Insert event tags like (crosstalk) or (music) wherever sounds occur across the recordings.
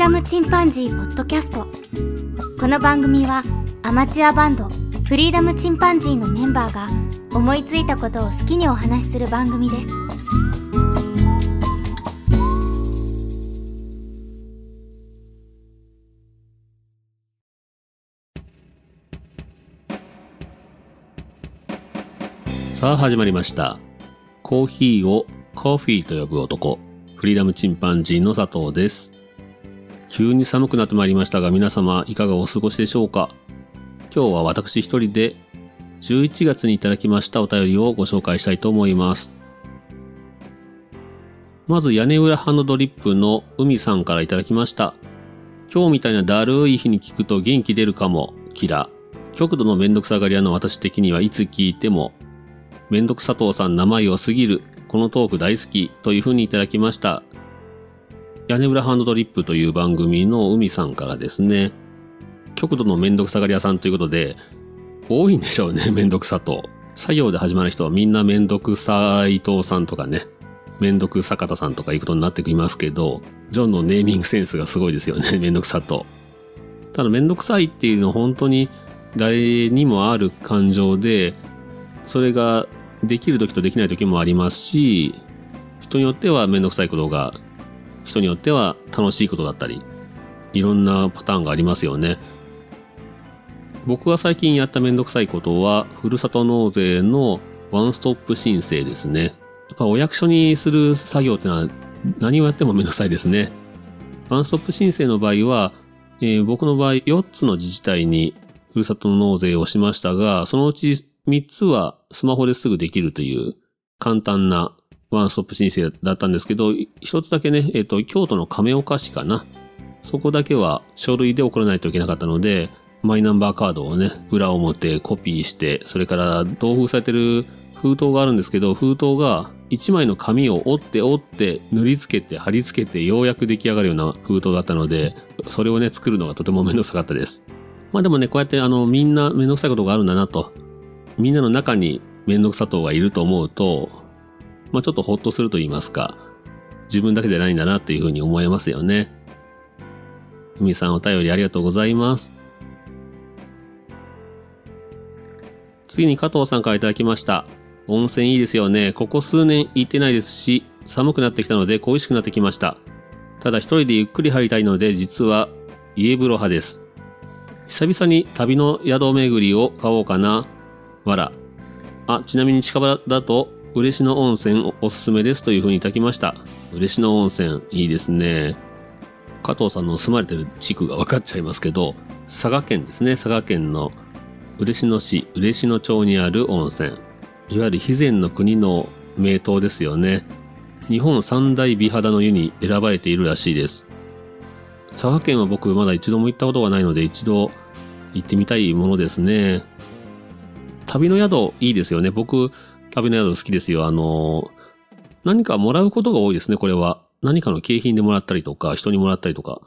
ダムチンパンジー」ポッドキャストこの番組はアマチュアバンドフリーダムチンパンジーのメンバーが思いついたことを好きにお話しする番組ですさあ始まりました。コーヒーをコーフィーと呼ぶ男、フリーダムチンパンジーの佐藤です。急に寒くなってまいりましたが皆様いかがお過ごしでしょうか？今日は私一人で11月にいただきましたお便りをご紹介したいと思います。まず屋根裏ハンドドリップの海さんからいただきました。今日みたいなだるい日に聞くと元気出るかも、キラ。極度のめんどくさがり屋の私的にはいつ聞いてもめんどくさとさん名前良すぎる。このトーク大好き。というふうにいただきました。屋根裏ハンドドリップという番組の海さんからですね、極度のめんどくさがり屋さんということで、多いんでしょうね、めんどくさと。作業で始まる人はみんなめんどくさ伊藤さんとかね、めんどくさかたさんとかいうことになってきますけど、ジョンのネーミングセンスがすごいですよね、めんどくさと。ただめんどくさいっていうのは本当に誰にもある感情で、それができる時とできない時もありますし、人によってはめんどくさいことが、人によっては楽しいことだったり、いろんなパターンがありますよね。僕が最近やっためんどくさいことは、ふるさと納税のワンストップ申請ですね。やっぱお役所にする作業ってのは何をやってもめんどくさいですね。ワンストップ申請の場合は、えー僕の場合4つの自治体にふるさと納税をしましたが、そのうち3つはスマホですぐできるという簡単なワンストップ申請だったんですけど、一つだけね、えっ、と、京都の亀岡市かな。そこだけは書類で送らないといけなかったので、マイナンバーカードをね、裏表コピーして、それから同封されてる封筒があるんですけど、封筒が1枚の紙を折って折って塗り付けて貼り付けてようやく出来上がるような封筒だったので、それをね、作るのがとてもめんどくさかったです。まあでもね、こうやってあの、みんなめんどくさいことがあるんだなと。みんなの中にめんどくさとがいると思うと、まあちょっとほっとすると言いますか、自分だけじゃないんだなっていうふうに思えますよね。海さんお便りありがとうございます。次に加藤さんからいただきました。温泉いいですよね。ここ数年行ってないですし、寒くなってきたので恋しくなってきました。ただ一人でゆっくり入りたいので、実は家風呂派です。久々に旅の宿巡りを買おうかな。わら。あ、ちなみに近場だと、嬉野温泉おすすめですというふうにいただきました。嬉野温泉、いいですね。加藤さんの住まれてる地区が分かっちゃいますけど、佐賀県ですね。佐賀県の嬉野市嬉野町にある温泉。いわゆる肥前の国の名湯ですよね。日本三大美肌の湯に選ばれているらしいです。佐賀県は僕まだ一度も行ったことがないので一度行ってみたいものですね。旅の宿いいですよね。僕、旅の宿好きですよ。あの、何かもらうことが多いですね、これは。何かの景品でもらったりとか、人にもらったりとか。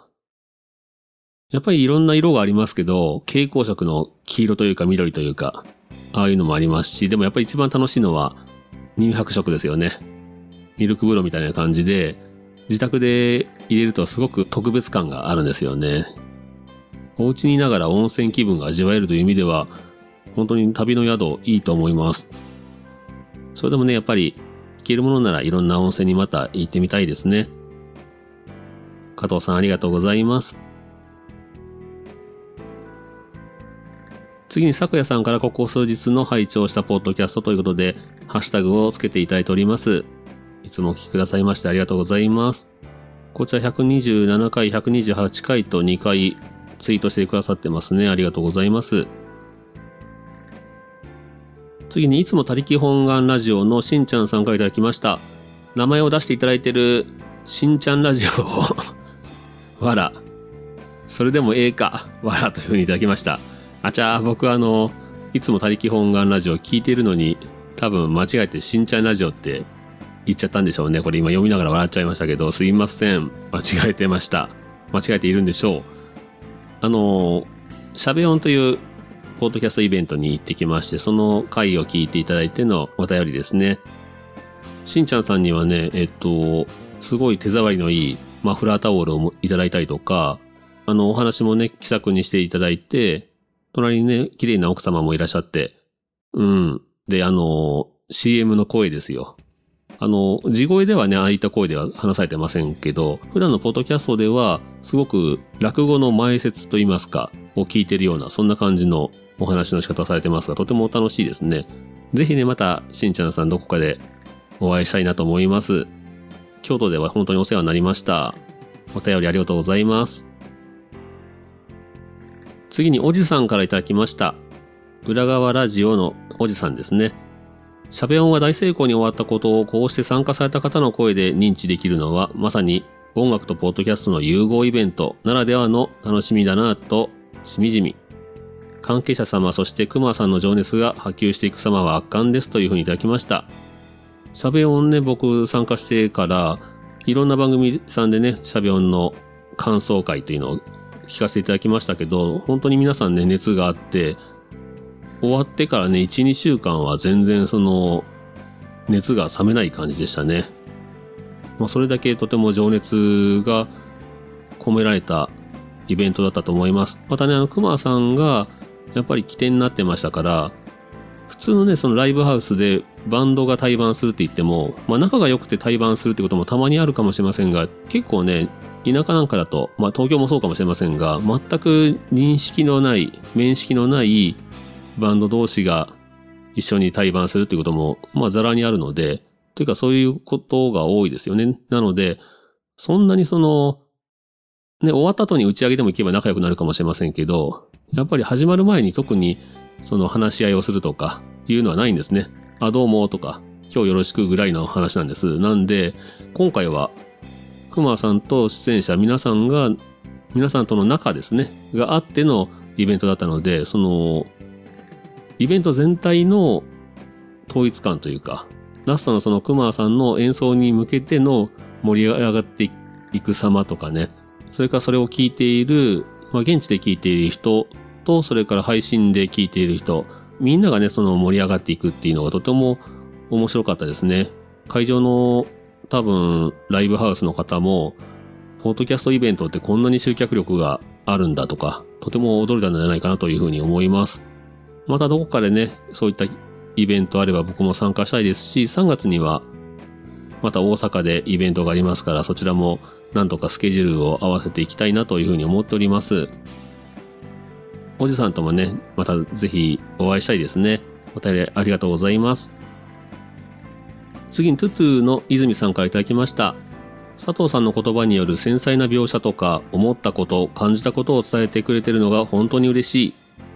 やっぱりいろんな色がありますけど、蛍光色の黄色というか緑というか、ああいうのもありますし、でもやっぱり一番楽しいのは乳白色ですよね。ミルク風呂みたいな感じで、自宅で入れるとすごく特別感があるんですよね。お家にいながら温泉気分が味わえるという意味では、本当に旅の宿いいと思います。それでもね、やっぱり行けるものならいろんな温泉にまた行ってみたいですね。加藤さんありがとうございます。次に咲夜さんからここ数日の拝聴したポッドキャストということで、ハッシュタグをつけていただいております。いつもお聞きくださいましてありがとうございます。こちら127回、128回と2回ツイートしてくださってますね。ありがとうございます。次にいつも他力本願ラジオのしんちゃんさんからいただきました。名前を出していただいてるしんちゃんラジオを (laughs) わら。それでもええか。わらというふうにいただきました。あちゃー、僕あの、いつも他力本願ラジオ聞いてるのに、多分間違えてしんちゃんラジオって言っちゃったんでしょうね。これ今読みながら笑っちゃいましたけど、すいません。間違えてました。間違えているんでしょう。あの、しゃべ音というポッドキャストイベントに行ってきまして、その回を聞いていただいてのお便りですね。しんちゃんさんにはね、えっと、すごい手触りのいいマフラータオルをいただいたりとか、あの、お話もね、気さくにしていただいて、隣にね、綺麗な奥様もいらっしゃって、うん。で、あの、CM の声ですよ。あの、地声ではね、ああいった声では話されてませんけど、普段のポッドキャストでは、すごく落語の前説といいますか、を聞いてるような、そんな感じのお話の仕方をされてますが、とても楽しいですね。ぜひね、また、しんちゃんさんどこかでお会いしたいなと思います。京都では本当にお世話になりました。お便りありがとうございます。次におじさんからいただきました。裏側ラジオのおじさんですね。しゃべ音が大成功に終わったことをこうして参加された方の声で認知できるのはまさに音楽とポッドキャストの融合イベントならではの楽しみだなとしみじみ。関係者様そして熊さんの情熱が波及していく様は圧巻ですというふうにいただきました。しゃべ音ね、僕参加してからいろんな番組さんでね、しゃべ音の感想会というのを聞かせていただきましたけど、本当に皆さんね、熱があって、終わってからね、1、2週間は全然その、熱が冷めない感じでしたね。まあ、それだけとても情熱が込められたイベントだったと思います。またね、あの、熊さんが、やっぱり起点になってましたから、普通のね、そのライブハウスでバンドが対バンするって言っても、まあ仲が良くて対バンするってこともたまにあるかもしれませんが、結構ね、田舎なんかだと、まあ東京もそうかもしれませんが、全く認識のない、面識のないバンド同士が一緒に対バンするってことも、まあ、ざらにあるので、というかそういうことが多いですよね。なので、そんなにその、ね、終わった後に打ち上げでも行けば仲良くなるかもしれませんけど、やっぱり始まる前に特にその話し合いをするとかいうのはないんですね。あ、どうもとか、今日よろしくぐらいの話なんです。なんで、今回は、熊さんと出演者皆さんが、皆さんとの仲ですね、があってのイベントだったので、その、イベント全体の統一感というか、ラストのそのクマさんの演奏に向けての盛り上がっていく様とかね、それからそれを聞いている、まあ、現地で聞いている人と、それから配信で聞いている人、みんながね、その盛り上がっていくっていうのがとても面白かったですね。会場の多分ライブハウスの方も、ポッドキャストイベントってこんなに集客力があるんだとか、とても驚いたんじゃないかなというふうに思います。またどこかでね、そういったイベントあれば僕も参加したいですし、3月にはまた大阪でイベントがありますから、そちらもなんとかスケジュールを合わせていきたいなというふうに思っております。おじさんともね、またぜひお会いしたいですね。お便りありがとうございます。次にトゥトゥの泉さんから頂きました。佐藤さんの言葉による繊細な描写とか思ったこと感じたことを伝えてくれてるのが本当に嬉しい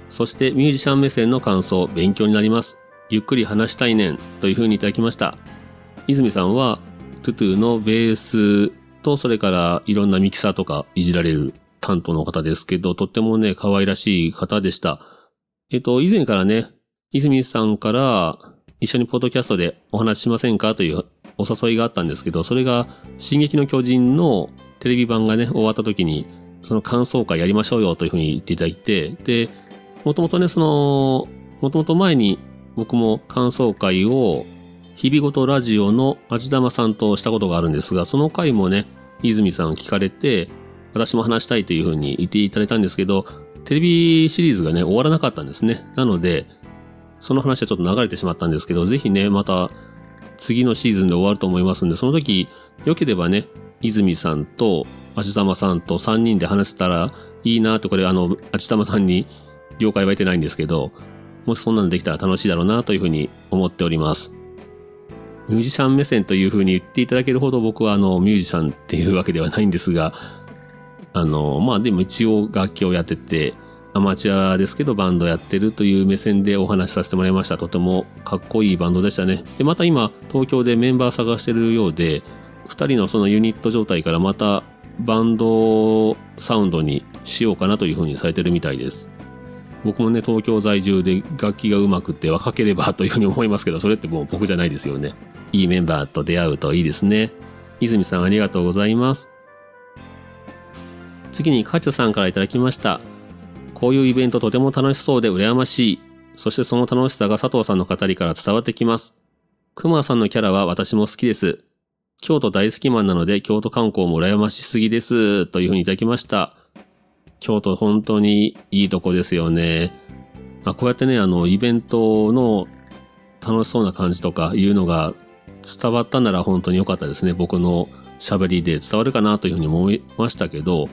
そしてミュージシャン目線の感想、勉強になります。ゆっくり話したいねんというふうにいただきました。泉さんは、トゥトゥのベースと、それからいろんなミキサーとかいじられる担当の方ですけど、とってもね、可愛らしい方でした。えっと、以前からね、泉さんから一緒にポッドキャストでお話ししませんか？というお誘いがあったんですけど、それが、進撃の巨人のテレビ版がね、終わった時に、その感想会やりましょうよというふうに言っていただいて、で、もともとね、その、もともと前に僕も感想会を日々ごとラジオの味玉さんとしたことがあるんですが、その回もね、泉さん聞かれて、私も話したいというふうに言っていただいたんですけど、テレビシリーズがね、終わらなかったんですね。なので、その話はちょっと流れてしまったんですけど、ぜひね、また次のシーズンで終わると思いますんで、その時、良ければね、泉さんと味玉さんと3人で話せたらいいなと、これあの、味玉さんに了解は得てないんですけど、もしそんなのできたら楽しいだろうなというふうに思っております。ミュージシャン目線というふうに言っていただけるほど僕はあのミュージシャンっていうわけではないんですが、あの、まあでも一応楽器をやってて、アマチュアですけどバンドやってるという目線でお話しさせてもらいました。とてもかっこいいバンドでしたね。で、また今東京でメンバー探してるようで、2人のそのユニット状態からまたバンドサウンドにしようかなというふうにされてるみたいです。僕もね、東京在住で楽器が上手くて若ければというふうに思いますけど、それってもう僕じゃないですよね。いいメンバーと出会うといいですね。泉さんありがとうございます。次にカチャさんから頂きました。こういうイベントとても楽しそうで羨ましい。そしてその楽しさが佐藤さんの語りから伝わってきます。熊さんのキャラは私も好きです。京都大好きマンなので京都観光も羨ましすぎです。というふうにいただきました。京都本当にいいとこですよね。まあ、こうやってね、あの、イベントの楽しそうな感じとかいうのが伝わったなら本当に良かったですね。僕の喋りで伝わるかなというふうに思いましたけど、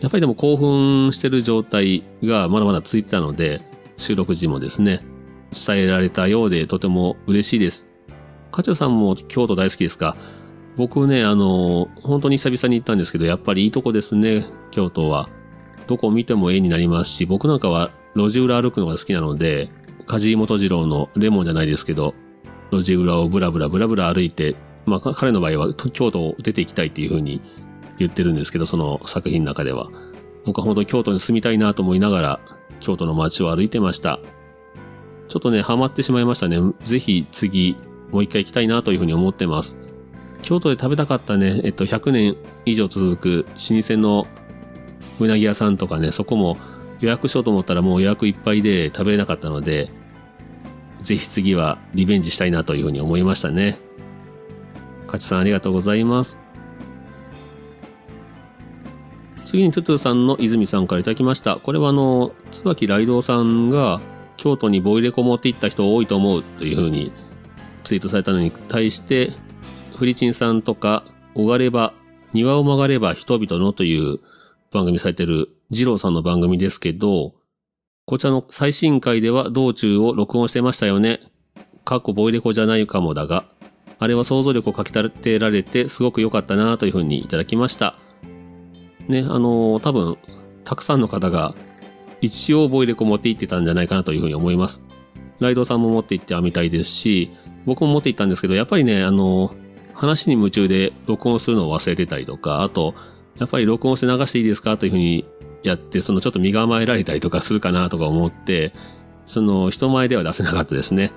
やっぱりでも興奮してる状態がまだまだ続いてたので、収録時もですね、伝えられたようでとても嬉しいです。カチョさんも京都大好きですか？僕ね、あの、本当に久々に行ったんですけど、やっぱりいいとこですね、京都は。どこ見ても絵になりますし、僕なんかは路地裏歩くのが好きなので、梶井元次郎のレモンじゃないですけど、路地裏をブラブラブラブラ歩いて、まあ彼の場合は京都を出て行きたいっていう風に言ってるんですけど、その作品の中では。僕は本当に京都に住みたいなと思いながら、京都の街を歩いてました。ちょっとね、ハマってしまいましたね。ぜひ次、もう一回行きたいなというふうに思ってます。京都で食べたかったね、えっと、100年以上続く老舗のうなぎ屋さんとかね、そこも予約しようと思ったらもう予約いっぱいで食べれなかったので、ぜひ次はリベンジしたいなというふうに思いましたね。勝ちさんありがとうございます。次にトゥトゥさんの泉さんからいただきました。これはあの、椿雷道さんが京都にボイレコ持って行った人多いと思うというふうにツイートされたのに対して、フリチンさんとか、おがれば、庭を曲がれば人々のという番組されてる二郎さんの番組ですけど、こちらの最新回では道中を録音してましたよね。過去ボイレコじゃないかもだが、あれは想像力をかき立てられてすごく良かったなというふうにいただきました。ね、あの多分、たくさんの方が一応ボイレコ持って行ってたんじゃないかなというふうに思います。ライドさんも持って行ってはみたいですし、僕も持って行ったんですけど、やっぱりね、あの、話に夢中で録音するのを忘れてたりとか、あと、やっぱり録音して流していいですかというふうにやって、そのちょっと身構えられたりとかするかなとか思って、その人前では出せなかったですね。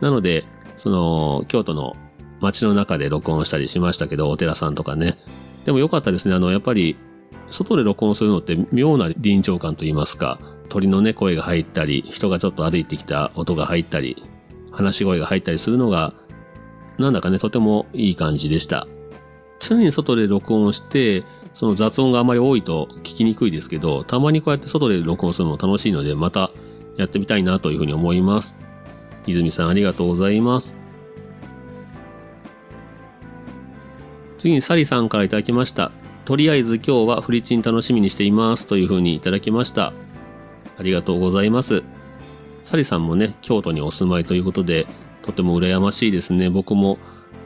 なので、その京都の街の中で録音したりしましたけど、お寺さんとかね。でも良かったですね。あの、やっぱり、外で録音するのって妙な臨場感といいますか、鳥のね、声が入ったり、人がちょっと歩いてきた音が入ったり、話し声が入ったりするのが、なんだかね、とてもいい感じでした。常に外で録音して、その雑音があまり多いと聞きにくいですけど、たまにこうやって外で録音するのも楽しいので、またやってみたいなというふうに思います。泉さんありがとうございます。次にサリさんからいただきました。とりあえず今日はフリチン楽しみにしていますというふうにいただきました。ありがとうございます。サリさんもね、京都にお住まいということで、とても羨ましいですね。僕も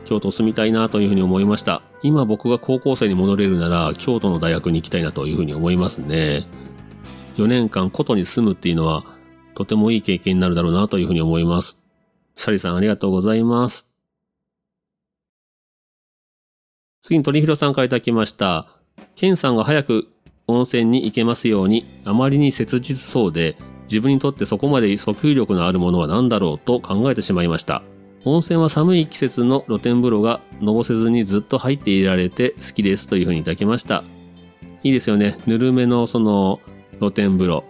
京都住みたいなというふうに思いました。今僕が高校生に戻れるなら、京都の大学に行きたいなというふうに思いますね。4年間古都に住むっていうのは、とてもいい経験になるだろうなというふうに思います。サリさんありがとうございます。次に鳥広さんからいただきました。ケンさんが早く温泉に行けますように、あまりに切実そうで、自分にとってそこまで訴求力のあるものは何だろうと考えてしまいました。温泉は寒い季節の露天風呂がのぼせずにずっと入っていられて好きですというふうにいただきました。いいですよね。ぬるめのその露天風呂。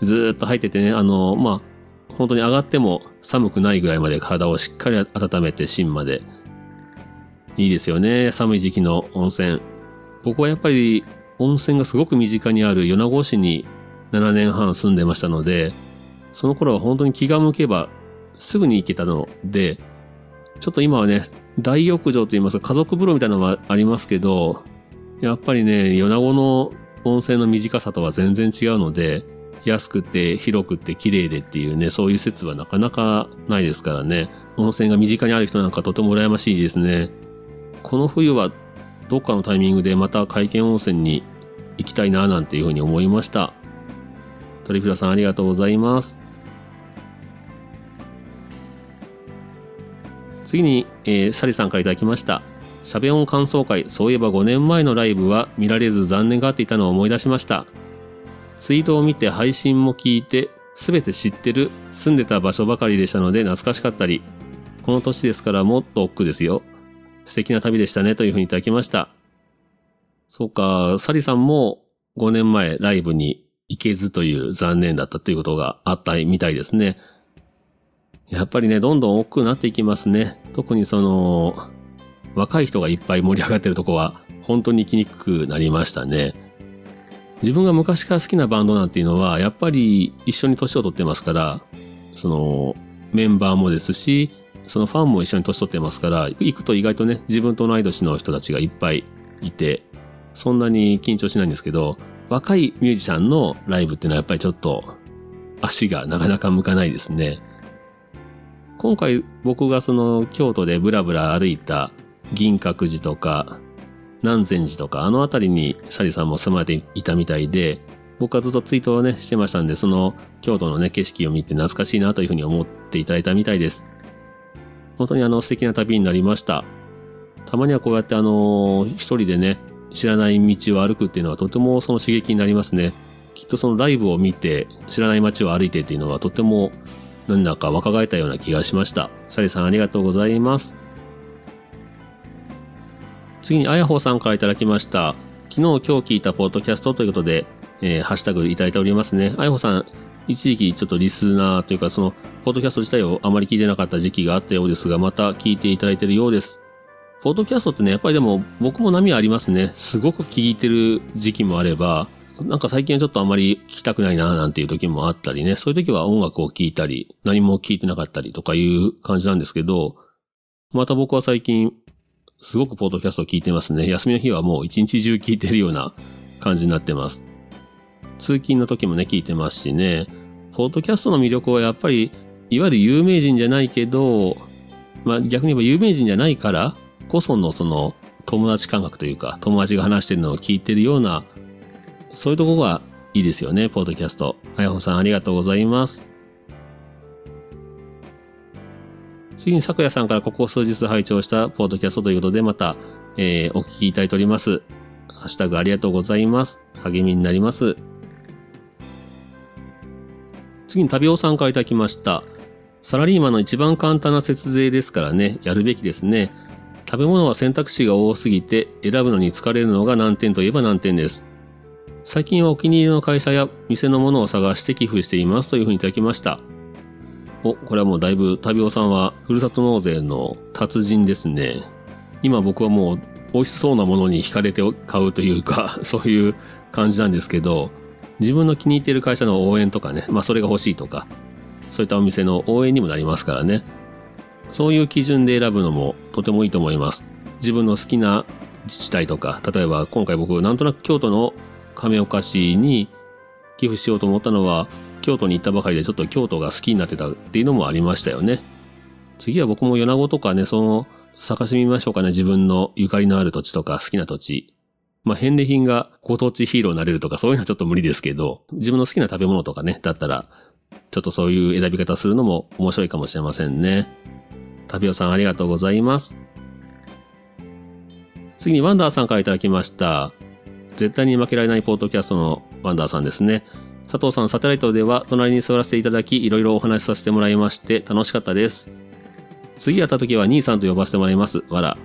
ずっと入っててね、あの、まあ、本当に上がっても寒くないぐらいまで体をしっかり温めて芯まで。いいですよね。寒い時期の温泉。僕はやっぱり温泉がすごく身近にある米子市に7年半住んでましたので、その頃は本当に気が向けばすぐに行けたので、ちょっと今はね、大浴場といいますか家族風呂みたいなのはありますけど、やっぱりね、米子の温泉の短さとは全然違うので、安くて広くて綺麗でっていうね、そういう説はなかなかないですからね。温泉が身近にある人なんかとても羨ましいですね。この冬はどっかのタイミングでまた海見温泉に行きたいななんていうふうに思いました。トリフラさんありがとうございます。次に、えーサリさんからいただきました。シャベオン感想会、そういえば5年前のライブは見られず残念がっていたのを思い出しました。ツイートを見て配信も聞いて、すべて知ってる、住んでた場所ばかりでしたので懐かしかったり、この年ですからもっと億劫ですよ。素敵な旅でしたねというふうにいただきました。そうか、サリさんも5年前ライブに行けずという残念だったということがあったみたいですね。やっぱりね、どんどん億劫になっていきますね。特にその、若い人がいっぱい盛り上がってるとこは本当に行きにくくなりましたね。自分が昔から好きなバンドなんていうのは、やっぱり一緒に年を取ってますから、そのメンバーもですし、そのファンも一緒に年取ってますから、行くと意外とね、自分と同い年の人たちがいっぱいいて、そんなに緊張しないんですけど、若いミュージシャンのライブっていうのはやっぱりちょっと足がなかなか向かないですね。今回僕がその京都でブラブラ歩いた銀閣寺とか南禅寺とかあの辺りにシャリさんも住まれていたみたいで、僕はずっとツイートをねしてましたんで、その京都のね景色を見て懐かしいなというふうに思っていただいたみたいです。本当にあの素敵な旅になりました。たまにはこうやってあの一人でね、知らない道を歩くっていうのはとてもその刺激になりますね。きっとそのライブを見て知らない街を歩いてっていうのはとてもなんだか若返ったような気がしました。シャリさんありがとうございます。次にあやほさんからいただきました。昨日今日聞いたポッドキャストということで、えー、ハッシュタグいただいておりますね。あやほさん、一時期ちょっとリスナーというかその、ポッドキャスト自体をあまり聞いてなかった時期があったようですが、また聞いていただいているようです。ポッドキャストってね、やっぱりでも僕も波ありますね。すごく聞いてる時期もあれば、なんか最近はちょっとあまり聞きたくないななんていう時もあったりね。そういう時は音楽を聴いたり、何も聞いてなかったりとかいう感じなんですけど、また僕は最近、すごくポッドキャストを聞いてますね。休みの日はもう一日中聞いてるような感じになってます。通勤の時もね、聞いてますしね。ポッドキャストの魅力はやっぱり、いわゆる有名人じゃないけど、まあ逆に言えば有名人じゃないからこそのその友達感覚というか、友達が話してるのを聞いてるような、そういうところがいいですよね、ポッドキャスト。あやほさんありがとうございます。次に、咲夜さんからここ数日拝聴したポッドキャストということで、また、えー、お聞きいただいております。ハッシュタグありがとうございます。励みになります。次に、旅尾さんからいただきました。サラリーマンの一番簡単な節税ですからね、やるべきですね。食べ物は選択肢が多すぎて選ぶのに疲れるのが難点といえば難点です。最近はお気に入りの会社や店のものを探して寄付していますというふうにいただきました。お、これはもうだいぶ旅尾さんはふるさと納税の達人ですね。今僕はもう美味しそうなものに惹かれて買うというか、そういう感じなんですけど、自分の気に入っている会社の応援とかね、まあそれが欲しいとか、そういったお店の応援にもなりますからね。そういう基準で選ぶのもとてもいいと思います。自分の好きな自治体とか、例えば今回僕なんとなく京都の亀岡市に寄付しようと思ったのは、京都に行ったばかりでちょっと京都が好きになってたっていうのもありましたよね。次は僕も米子とかね、その探してみましょうかね。自分のゆかりのある土地とか好きな土地。まあ、返礼品がご当地ヒーローになれるとかそういうのはちょっと無理ですけど、自分の好きな食べ物とかね、だったら、ちょっとそういう選び方するのも面白いかもしれませんね。旅尾さんありがとうございます。次にワンダーさんからいただきました。絶対に負けられないポートキャストのワンダーさんですね。佐藤さん、サテライトでは隣に座らせていただき、いろいろお話しさせてもらいまして楽しかったです。次会った時は兄さんと呼ばせてもらいます。わら。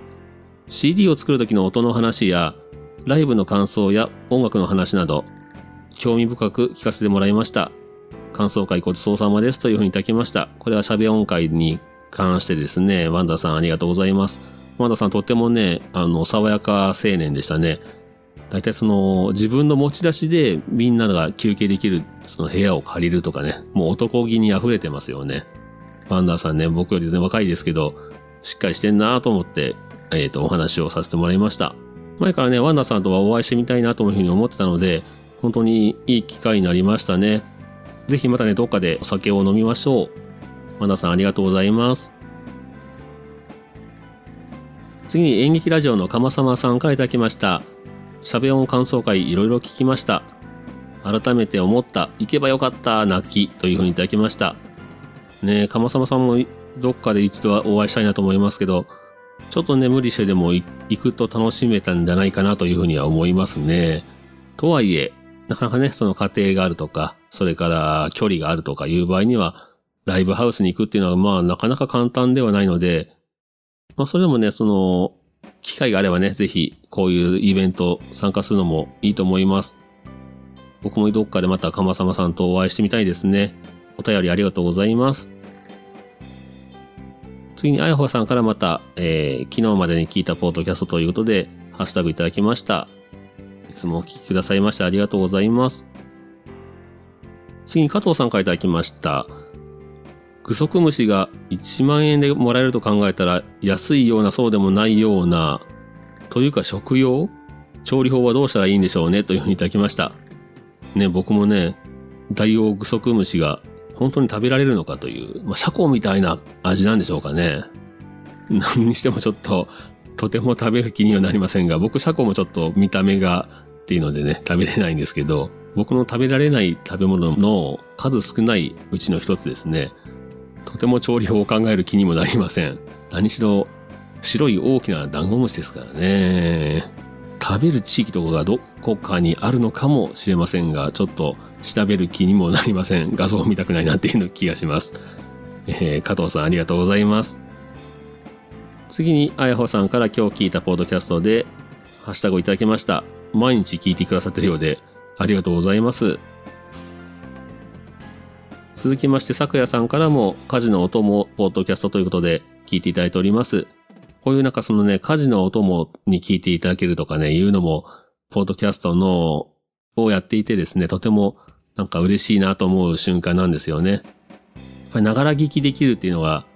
CD を作る時の音の話や、ライブの感想や音楽の話など、興味深く聞かせてもらいました。感想会ごちそうさまですというふうにいただきました。これは喋音会に関してですね、ワンダさんありがとうございます。ワンダさんとってもね、あの、爽やか青年でしたね。大体その、自分の持ち出しでみんなが休憩できる、その部屋を借りるとかね、もう男気に溢れてますよね。ワンダーさんね、僕より全然若いですけど、しっかりしてんなと思って、えっ、ー、と、お話をさせてもらいました。前からね、ワンダさんとはお会いしてみたいなというふうに思ってたので、本当にいい機会になりましたね。ぜひまたね、どっかでお酒を飲みましょう。ワンダさんありがとうございます。次に演劇ラジオの鎌様さんからいただきました。しゃべ音感想会いろいろ聞きました。改めて思った、行けばよかった、泣きというふうにいただきました。ねえ、鎌様さんもどっかで一度はお会いしたいなと思いますけど、ちょっとね、無理してでも行くと楽しめたんじゃないかなというふうには思いますね。とはいえ、なかなかね、その家庭があるとか、それから距離があるとかいう場合には、ライブハウスに行くっていうのはまあなかなか簡単ではないので、まあそれでもね、その、機会があればね、ぜひこういうイベント参加するのもいいと思います。僕もどっかでまた鎌様さんとお会いしてみたいですね。お便りありがとうございます。次にあやほさんからまた、えー、昨日までに聞いたポートキャストということで、ハッシュタグいただきました。いつもお聞きくださいましてありがとうございます。次に加藤さんからいただきました。グソクムシが1万円でもらえると考えたら安いようなそうでもないようなというか食用？調理法はどうしたらいいんでしょうね？というふうにいただきました。ね、僕もね、大王グソクムシが本当に食べられるのかという、まあ、シャコみたいな味なんでしょうかね。何にしてもちょっと、とても食べる気にはなりませんが、僕シャコもちょっと見た目がっていうのでね、食べれないんですけど、僕の食べられない食べ物の数少ないうちの一つですね。とても調理法を考える気にもなりません。何しろ、白い大きなダンゴムシですからね。食べる地域とかがどこかにあるのかもしれませんが、ちょっと調べる気にもなりません。画像を見たくないなっていうの気がします。(laughs) えー、加藤さんありがとうございます。次に、あやほさんから今日聞いたポードキャストで、ハッシュタグをいただきました。毎日聞いてくださってるようで、ありがとうございます。続きまして、咲夜さんからも、家事のお供ポードキャストということで、聞いていただいております。こういうなんかそのね、家事のお供に聞いていただけるとかね、いうのも、ポードキャストの、をやっていてですね、とてもなんか嬉しいなと思う瞬間なんですよね。やっぱりながら聞きできるっていうのが、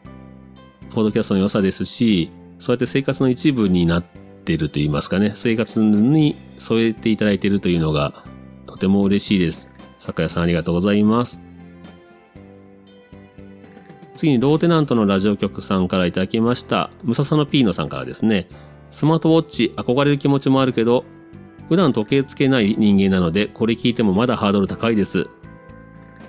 ポッドキャストの良さですし、そうやって生活の一部になっていると言いますかね、生活に添えていただいているというのが、とても嬉しいです。酒屋さんありがとうございます。次にローテナントのラジオ局さんからいただきました。ムササノピーノさんからですね。スマートウォッチ憧れる気持ちもあるけど、普段時計つけない人間なので、これ聞いてもまだハードル高いです。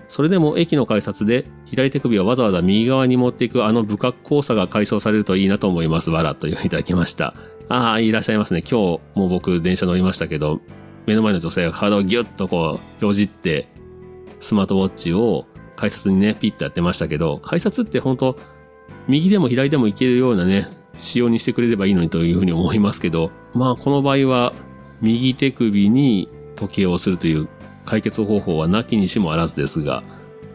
それでも駅の改札で左手首をわざわざ右側に持っていくあの不格好さが解消されるといいなと思います。わらといういただきました。ああ、いらっしゃいますね。今日も僕電車乗りましたけど、目の前の女性が体をギュッとこう、よじって、スマートウォッチを改札にね、ピッとやってましたけど、改札って本当右でも左でも行けるようなね、仕様にしてくれればいいのにというふうに思いますけど、まあこの場合は右手首に時計をするという解決方法はなきにしもあらずですが、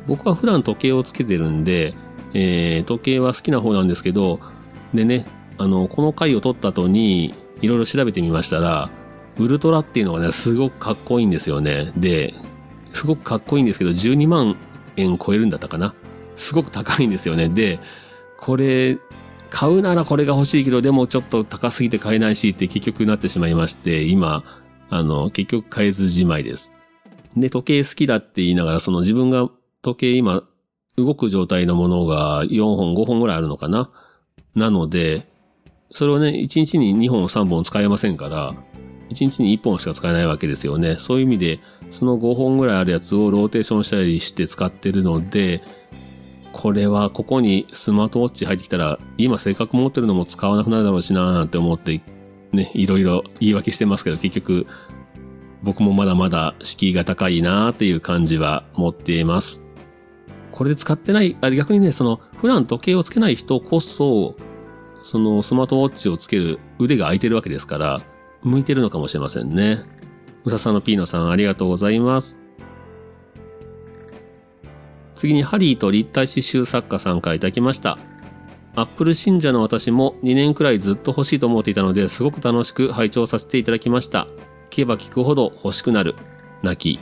僕は普段時計をつけてるんで、えー、時計は好きな方なんですけど、でね、あの、この回を撮った後に、いろいろ調べてみましたら、ウルトラっていうのがね、すごくかっこいいんですよね。で、すごくかっこいいんですけど、12万円超えるんだったかな。すごく高いんですよね。で、これ、買うならこれが欲しいけど、でもちょっと高すぎて買えないしって結局なってしまいまして、今、あの、結局買えずじまいです。で、時計好きだって言いながら、その自分が時計今、動く状態のものが4本、5本ぐらいあるのかな。なので、それをね、1日に2本、3本使えませんから、1日に1本しか使えないわけですよね。そういう意味で、その5本ぐらいあるやつをローテーションしたりして使ってるので、これはここにスマートウォッチ入ってきたら、今性格持ってるのも使わなくなるだろうしなーなんて思って、ね、いろいろ言い訳してますけど、結局、僕もまだまだ敷居が高いなーっていう感じは持っています。これで使ってない、あ逆にね、その、普段時計をつけない人こそ、そのスマートウォッチをつける腕が空いてるわけですから、向いてるのかもしれませんね。ムササのピーノさんありがとうございます。次にハリーと立体刺繍作家さんから頂きました。アップル信者の私も2年くらいずっと欲しいと思っていたのですごく楽しく拝聴させていただきました。聞けば聞くほど欲しくなる。泣き。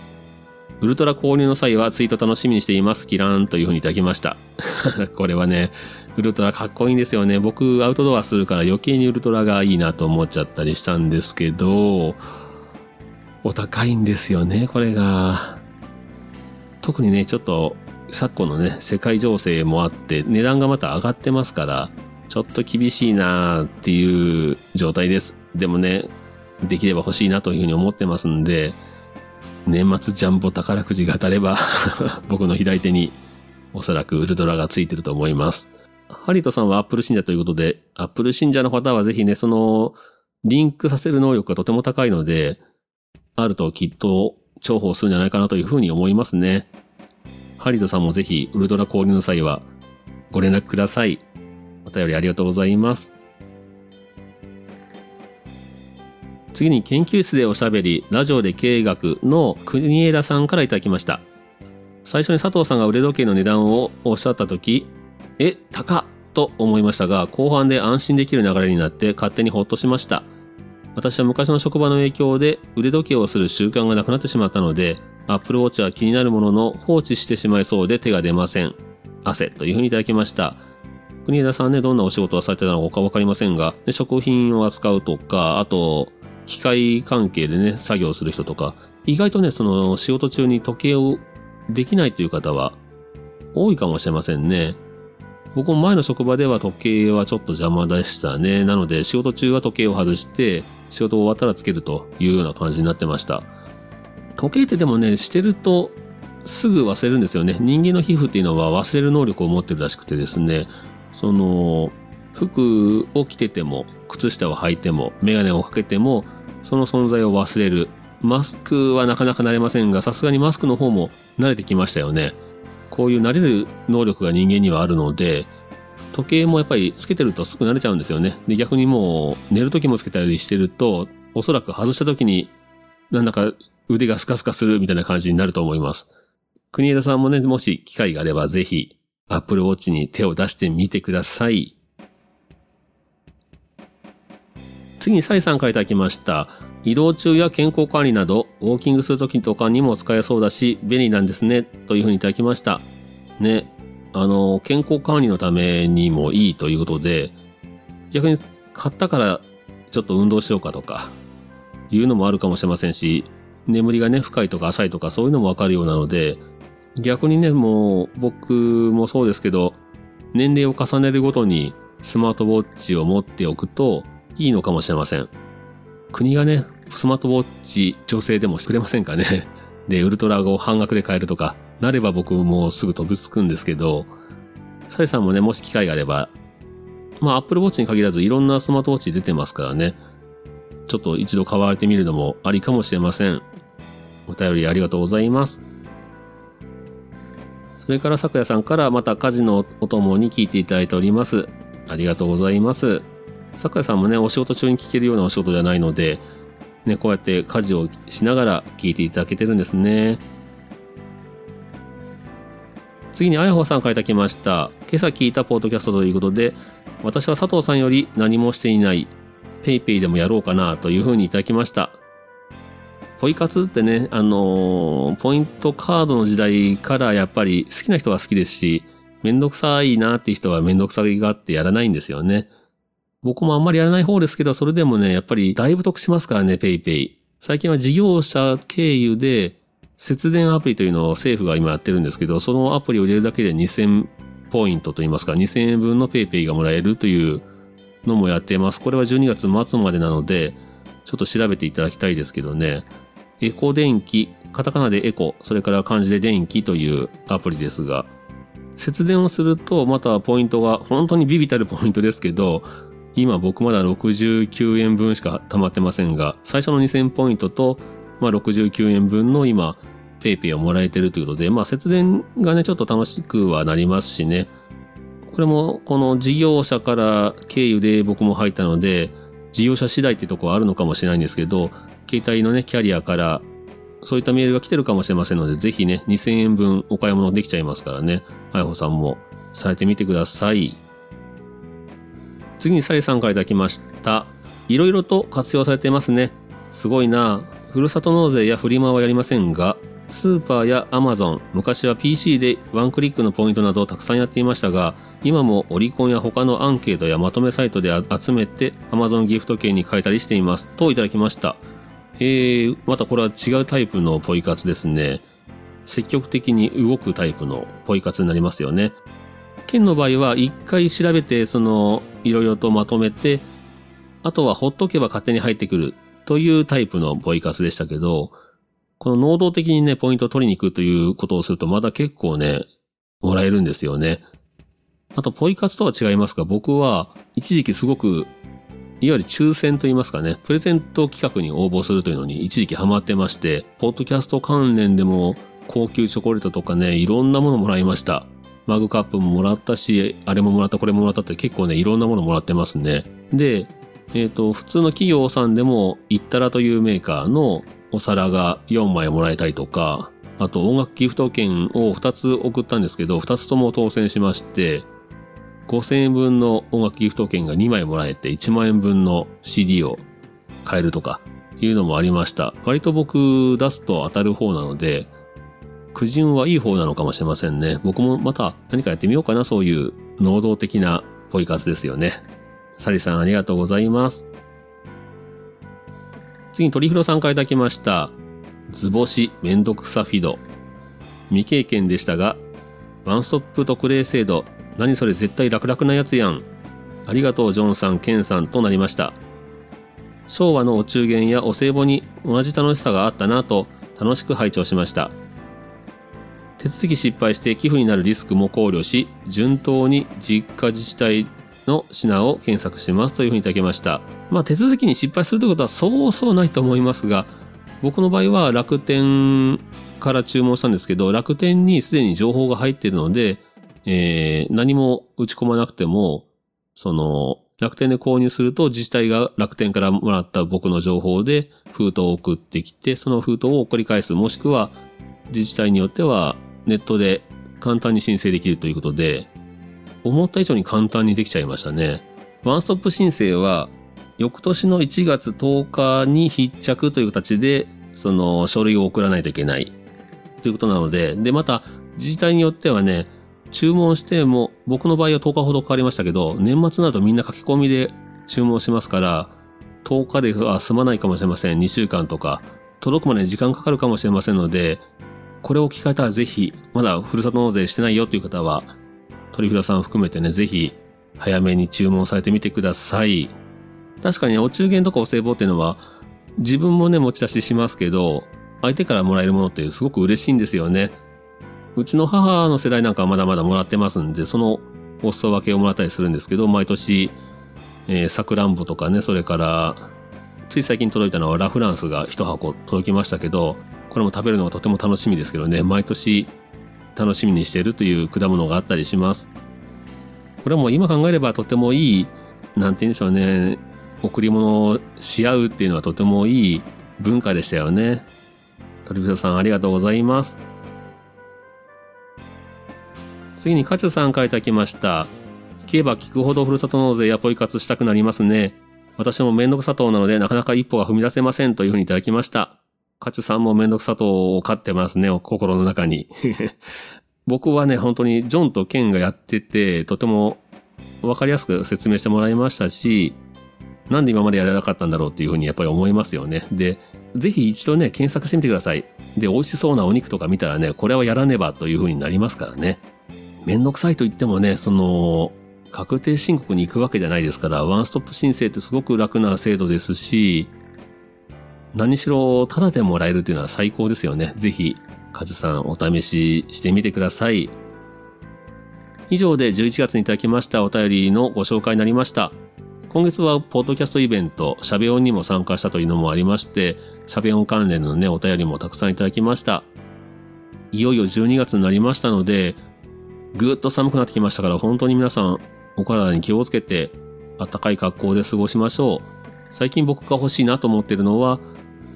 ウルトラ購入の際はツイート楽しみにしています。キラーンというふうにいただきました。(laughs) これはね、ウルトラかっこいいんですよね。僕アウトドアするから余計にウルトラがいいなと思っちゃったりしたんですけど、お高いんですよね、これが。特にね、ちょっと昨今のね、世界情勢もあって、値段がまた上がってますから、ちょっと厳しいなっていう状態です。でもね、できれば欲しいなというふうに思ってますんで、年末ジャンボ宝くじが当たれば (laughs) 僕の左手におそらくウルトラがついてると思います。ハリトさんはアップル信者ということで、アップル信者の方はぜひね、その、リンクさせる能力がとても高いので、あるときっと重宝するんじゃないかなというふうに思いますね。ハリドさんもぜひウルトラ購入の際はご連絡ください。お便りありがとうございます。次に研究室でおしゃべり、ラジオで経営学の国枝さんからいただきました。最初に佐藤さんが腕時計の値段をおっしゃったとき、え、高っと思いましたが、後半で安心できる流れになって勝手にほっとしました。私は昔の職場の影響で腕時計をする習慣がなくなってしまったので、Apple Watch は気になるものの放置してしまいそうで手が出ません。汗というふうにいただきました。国枝さんね、どんなお仕事をされてたのかわかりませんが、食品を扱うとか、あと、機械関係でね、作業する人とか、意外とね、その仕事中に時計をできないという方は多いかもしれませんね。僕も前の職場では時計はちょっと邪魔でしたね。なので仕事中は時計を外して仕事終わったらつけるというような感じになってました。時計ってでもね、してるとすぐ忘れるんですよね。人間の皮膚っていうのは忘れる能力を持ってるらしくてですね、その服を着てても、靴下を履いても、メガネをかけても、その存在を忘れる。マスクはなかなか慣れませんが、さすがにマスクの方も慣れてきましたよね。こういう慣れる能力が人間にはあるので、時計もやっぱりつけてるとすぐ慣れちゃうんですよね。で、逆にもう寝る時もつけたりしてると、おそらく外した時になんだか腕がスカスカするみたいな感じになると思います。国枝さんもね、もし機会があればぜひ Apple Watch に手を出してみてください。次にサリさんからいただきました。移動中や健康管理など、ウォーキングするときとかにも使えそうだし、便利なんですね、というふうにいただきました。ね。あの、健康管理のためにもいいということで、逆に買ったからちょっと運動しようかとか、いうのもあるかもしれませんし、眠りがね、深いとか浅いとかそういうのもわかるようなので、逆にね、もう僕もそうですけど、年齢を重ねるごとにスマートウォッチを持っておくといいのかもしれません。国がね、スマートウォッチ女性でもしてくれませんかね。(laughs) で、ウルトラを半額で買えるとか、なれば僕もすぐ飛びつくんですけど、サリさんもね、もし機会があれば、まあ、Apple Watch に限らずいろんなスマートウォッチ出てますからね、ちょっと一度買われてみるのもありかもしれません。お便りありがとうございます。それから咲夜さんからまた家事のお供に聞いていただいております。ありがとうございます。咲夜さんもね、お仕事中に聞けるようなお仕事じゃないので、ね、こうやって家事をしながら聞いていただけてるんですね。次にあやほさんからいただきました。今朝聞いたポートキャストということで、私は佐藤さんより何もしていない PayPay でもやろうかなというふうにいただきました。ポイ活ってね、あのー、ポイントカードの時代からやっぱり好きな人は好きですし、めんどくさいなーっていう人はめんどくさがあってやらないんですよね。僕もあんまりやらない方ですけど、それでもね、やっぱりだいぶ得しますからね、PayPay。最近は事業者経由で節電アプリというのを政府が今やってるんですけど、そのアプリを入れるだけで2000ポイントといいますか、2000円分の PayPay がもらえるというのもやってます。これは12月末までなので、ちょっと調べていただきたいですけどね。エコ電気、カタカナでエコ、それから漢字で電気というアプリですが、節電をすると、またポイントが、本当に微々たるポイントですけど、今僕まだ69円分しか貯まってませんが、最初の2000ポイントと、まあ、69円分の今、 PayPay をもらえてるということで、まあ節電がね、ちょっと楽しくはなりますしね。これも、この事業者から経由で僕も入ったので、事業者次第ってとこはあるのかもしれないんですけど、携帯のね、キャリアからそういったメールが来てるかもしれませんので、ぜひね、2000円分お買い物できちゃいますからね、あやほさんもされてみてください。次にサリさんから頂きました。いろいろと活用されていますね。すごいな。ふるさと納税やフリマはやりませんが、スーパーやアマゾン、昔は PC でワンクリックのポイントなどをたくさんやっていましたが、今もオリコンや他のアンケートやまとめサイトで集めて Amazon ギフト券に変えたりしています。といただきました。えー、またこれは違うタイプのポイ活ですね。積極的に動くタイプのポイ活になりますよね。県の場合は一回調べて、その、いろいろとまとめて、あとはほっとけば勝手に入ってくるというタイプのポイ活でしたけど、この能動的にね、ポイントを取りに行くということをするとまだ結構ね、もらえるんですよね。あと、ポイ活とは違いますが、僕は一時期すごくいわゆる抽選といいますかね、プレゼント企画に応募するというのに一時期ハマってまして、ポッドキャスト関連でも高級チョコレートとかね、いろんなものもらいました。マグカップももらったし、あれももらった、これももらったって結構ね、いろんなものもらってますね。で、えっ、ー、と、普通の企業さんでも、イッタラというメーカーのお皿が4枚もらえたりとか、あと音楽ギフト券を2つ送ったんですけど、2つとも当選しまして、5000円分の音楽ギフト券が2枚もらえて1万円分の CD を買えるとかいうのもありました。割と僕出すと当たる方なので、苦順はいい方なのかもしれませんね。僕もまた何かやってみようかな、そういう能動的なポイ活ですよね。サリさんありがとうございます。次に鳥広さんからいただきました。図星めんどくさフィド。未経験でしたが、ワンストップ特例制度、何それ絶対楽々なやつやん。ありがとうジョンさん、ケンさんとなりました。昭和のお中元やお歳暮に同じ楽しさがあったなと楽しく拝聴しました。手続き失敗して寄付になるリスクも考慮し、順当に実家自治体の品を検索しますというふうにいただきました。まあ手続きに失敗するということはそうそうないと思いますが、僕の場合は楽天から注文したんですけど、楽天にすでに情報が入っているので、えー、何も打ち込まなくても、その、楽天で購入すると自治体が楽天からもらった僕の情報で封筒を送ってきて、その封筒を送り返す。もしくは自治体によってはネットで簡単に申請できるということで、思った以上に簡単にできちゃいましたね。ワンストップ申請は翌年の1月10日に必着という形で、その書類を送らないといけないということなので、で、また自治体によってはね、注文しても、僕の場合は10日ほどかかりましたけど、年末になるとみんな書き込みで注文しますから、10日では済まないかもしれません。2週間とか、届くまで時間かかるかもしれませんので、これを聞かれたらぜひ、まだふるさと納税してないよという方は、鳥広さん含めてね、ぜひ、早めに注文されてみてください。確かにお中元とかお歳暮っていうのは、自分もね、持ち出ししますけど、相手からもらえるものってすごく嬉しいんですよね。うちの母の世代なんかはまだまだもらってますんで、そのお裾分けをもらったりするんですけど、毎年、えー、さくらんぼとかね、それから、つい最近届いたのはラ・フランスが一箱届きましたけど、これも食べるのがとても楽しみですけどね、毎年楽しみにしているという果物があったりします。これはもう今考えればとてもいい、なんて言うんでしょうね、贈り物をし合うっていうのはとてもいい文化でしたよね。鳥人さんありがとうございます。次にカチュさんからいただきました。聞けば聞くほどふるさと納税やポイ活したくなりますね。私もめんどくさとうなのでなかなか一歩が踏み出せませんというふうにいただきました。カチュさんもめんどくさとうを飼ってますね、心の中に。(laughs) 僕はね、本当にジョンとケンがやってて、とてもわかりやすく説明してもらいましたし、なんで今までやらなかったんだろうっていうふうにやっぱり思いますよね。で、ぜひ一度ね、検索してみてください。で、美味しそうなお肉とか見たらね、これはやらねばというふうになりますからね。めんどくさいと言ってもね、その、確定申告に行くわけじゃないですから、ワンストップ申請ってすごく楽な制度ですし、何しろ、タダでもらえるというのは最高ですよね。ぜひ、カズさんお試ししてみてください。以上で11月にいただきましたお便りのご紹介になりました。今月は、ポッドキャストイベント、シャベオンにも参加したというのもありまして、シャベオン関連のね、お便りもたくさんいただきました。いよいよ12月になりましたので、ぐっと寒くなってきましたから、本当に皆さん、お体に気をつけて、暖かい格好で過ごしましょう。最近僕が欲しいなと思ってるのは、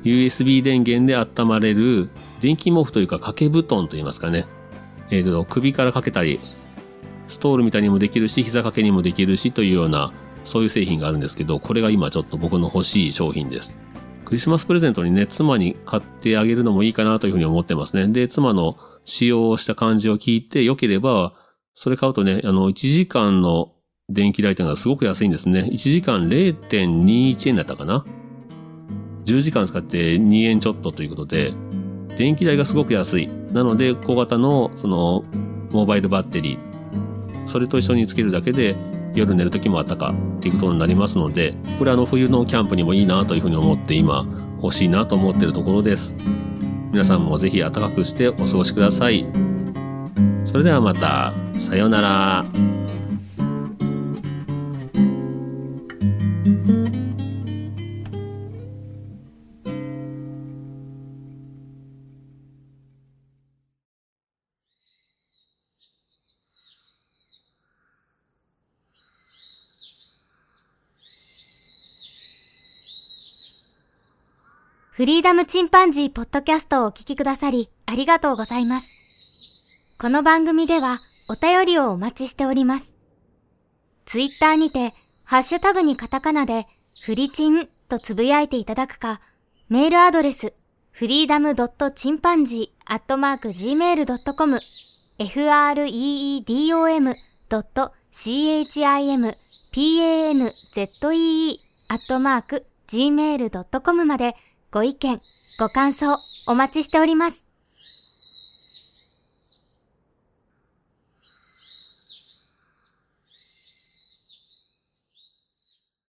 USB 電源で温まれる電気毛布というか掛け布団といいますかね。えっ、ー、と、首からかけたり、ストールみたいにもできるし、膝掛けにもできるしというような、そういう製品があるんですけど、これが今ちょっと僕の欲しい商品です。クリスマスプレゼントにね、妻に買ってあげるのもいいかなというふうに思ってますね。で、妻の使用した感じを聞いて良ければ、それ買うとね、あの、1時間の電気代というのがすごく安いんですね。1時間0.21円だったかな。10時間使って2円ちょっとということで、電気代がすごく安い。なので、小型の、その、モバイルバッテリー、それと一緒につけるだけで、夜寝る時もあったかっていうことになりますので、これあの冬のキャンプにもいいなというふうに思って今欲しいなと思ってるところです。皆さんもぜひ暖かくしてお過ごしください。それではまた。さようなら。フリーダムチンパンジーポッドキャストをお聞きくださりありがとうございます。この番組ではお便りをお待ちしております。ツイッターにて、ハッシュタグにカタカナで、フリチンとつぶやいていただくか、メールアドレス、フリーダムドットチンパンジーアットマーク gmail.com、freedom ドット chimpanzee アットマーク gmail.com までご意見、ご感想お待ちしております。